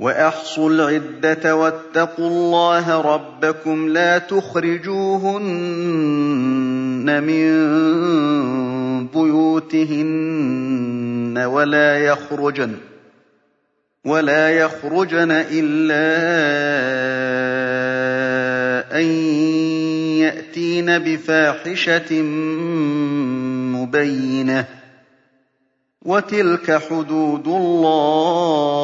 وَأَحْصُوا الْعِدَّةَ وَاتَّقُوا اللَّهَ رَبَّكُمْ ۖ لَا تُخْرِجُوهُنَّ مِن بُيُوتِهِنَّ وَلَا يَخْرُجْنَ إِلَّا أَن يَأْتِينَ بِفَاحِشَةٍ مُّبَيِّنَةٍ ۚ. وَتِلْكَ حُدُودُ اللَّهِ ۚ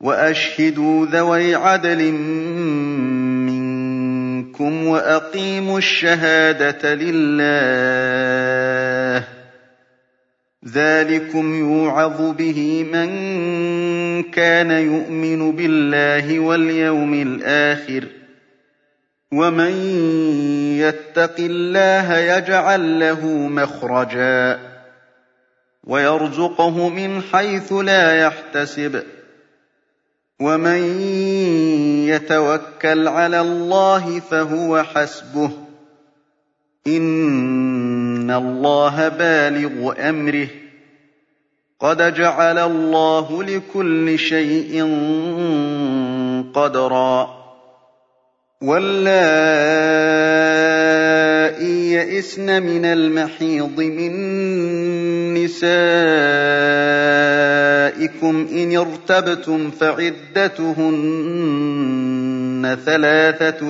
وَأَشْهِدُوا ذَوَيْ عَدْلٍ مِّنكُمْ وَأَقِيمُوا الشَّهَادَةَ لِلَّهِ ۚ. ذَٰلِكُمْ يُوعَظُ بِهِ مَن كَانَ يُؤْمِنُ بِاللَّهِ وَالْيَوْمِ الْآخِرِ ۚ. وَمَن يَتَّقِ اللَّهَ يَجْعَل لَّهُ مَخْرَجًا. وَيَرْزُقْهُ مِنْ حَيْثُ لَا يَحْتَسِبُ ۚ. وَمَن يَتَوَكَّلْ عَلَى اللَّهِ فَهُوَ حَسْبُهُ ۚ إِنَّ اللَّهَ بَالِغُ أَمْرِهِ ۚ قَدْ جَعَلَ اللَّهُ لِكُلِّ شَيْءٍ قَدْرًا وَاللَّائِي يَئِسْنَ مِنَ الْمَحِيضِ إِنِ ارْتَبْتُمْ فَعِدَّتُهُنَّ ثَلَاثَةُ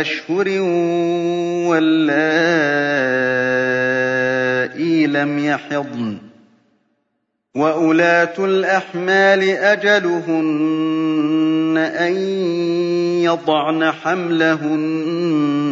أَشْهُرٍ ۖ. وَاللَّائِي لَمْ يَحِضْنَ ۚ. وَأُولَاتُ الْأَحْمَالِ أَجَلُهُنَّ أَن يَضَعْنَ حَمْلَهُنَّ ۚ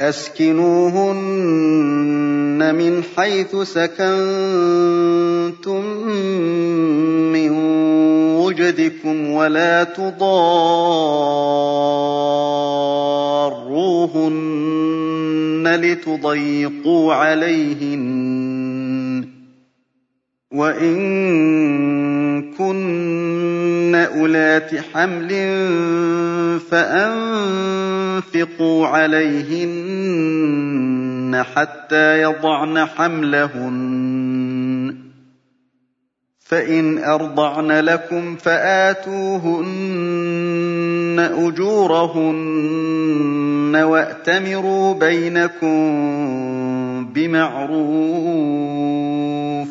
أَسْكِنُوهُنَّ مِنْ حَيْثُ سَكَنتُم مِّن وُجْدِكُمْ وَلَا تُضَارُّوهُنَّ لِتُضَيِّقُوا عَلَيْهِنَّ ۚ وَإِن كُنَّ أُولَاتِ حَمْلٍ فَأَنفِقُوا عَلَيْهِنَّ حَتَّىٰ يَضَعْنَ حَمْلَهُنَّ ۚ فَإِنْ أَرْضَعْنَ لَكُمْ فَآتُوهُنَّ أُجُورَهُنَّ ۖ وَأْتَمِرُوا بَيْنَكُم بِمَعْرُوفٍ ۖ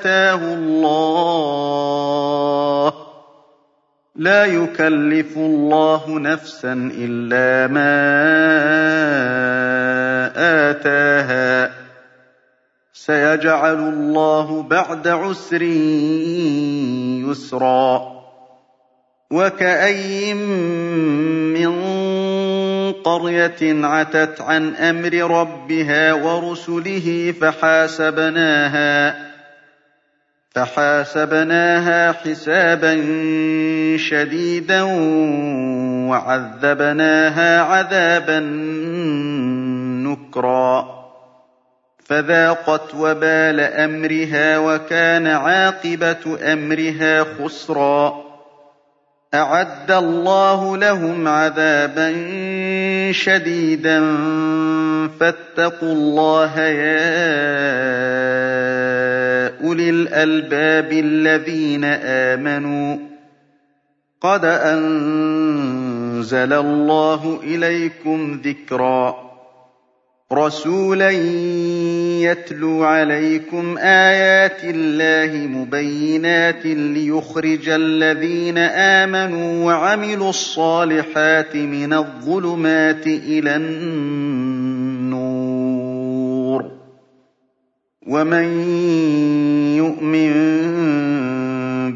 آتَاهُ اللَّهُ ۚ. لَا يُكَلِّفُ اللَّهُ نَفْسًا إِلَّا مَا آتَاهَا ۚ. سيجعل الله بعد عسر يسرا. وكأي من قرية عتت عن أمر ربها ورسله فحاسبناها. فحاسبناها حسابا شديدا وعذبناها عذابا نكرا. فذاقت وبال أمرها وكان عاقبة أمرها خسرا. أعد الله لهم عذابا شديدا. فاتقوا الله يا الألباب الذين آمنوا قد أنزل الله إليكم ذكرا رسولا يتلو عليكم آيات الله مبينات ليخرج الذين آمنوا وعملوا الصالحات من الظلمات إلى النور ومن يؤمن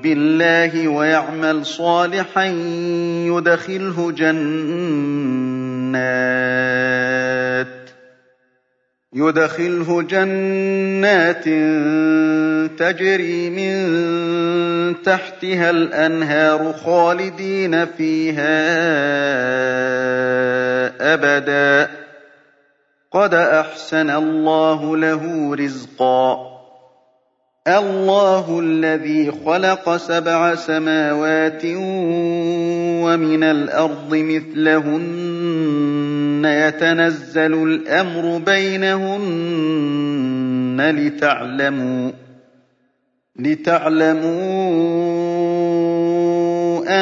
بالله ويعمل صالحا يدخله جنات يدخله جنات تجري من تحتها الأنهار خالدين فيها أبدا. قد أحسن الله له رزقا. الله الذي خلق سبع سماوات ومن الأرض مثلهن. يتنزل الأمر بينهن لتعلموا لتعلموا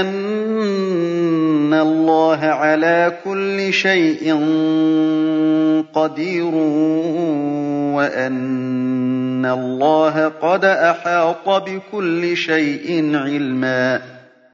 أن الله على كل شيء قدير وأن الله قد أحاط بكل شيء علما